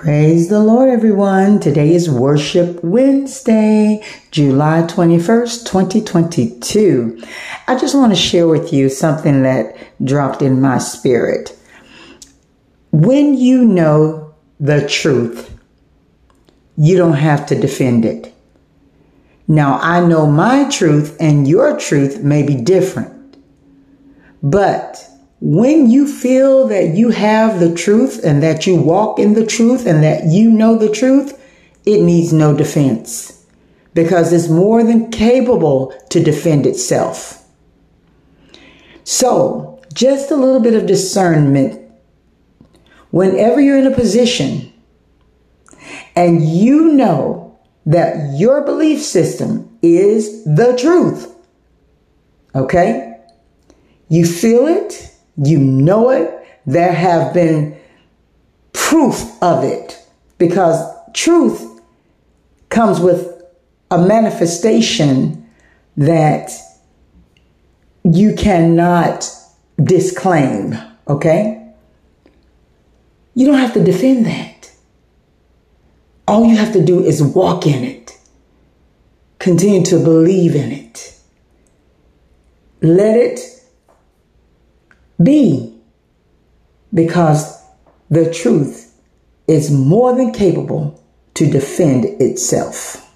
Praise the Lord, everyone. Today is Worship Wednesday, July 21st, 2022. I just want to share with you something that dropped in my spirit. When you know the truth, you don't have to defend it. Now, I know my truth and your truth may be different, but when you feel that you have the truth and that you walk in the truth and that you know the truth, it needs no defense because it's more than capable to defend itself. So, just a little bit of discernment. Whenever you're in a position and you know that your belief system is the truth, okay? You feel it you know it. There have been proof of it because truth comes with a manifestation that you cannot disclaim, okay? You don't have to defend that. All you have to do is walk in it. Continue to believe in it. Let it be because the truth is more than capable to defend itself.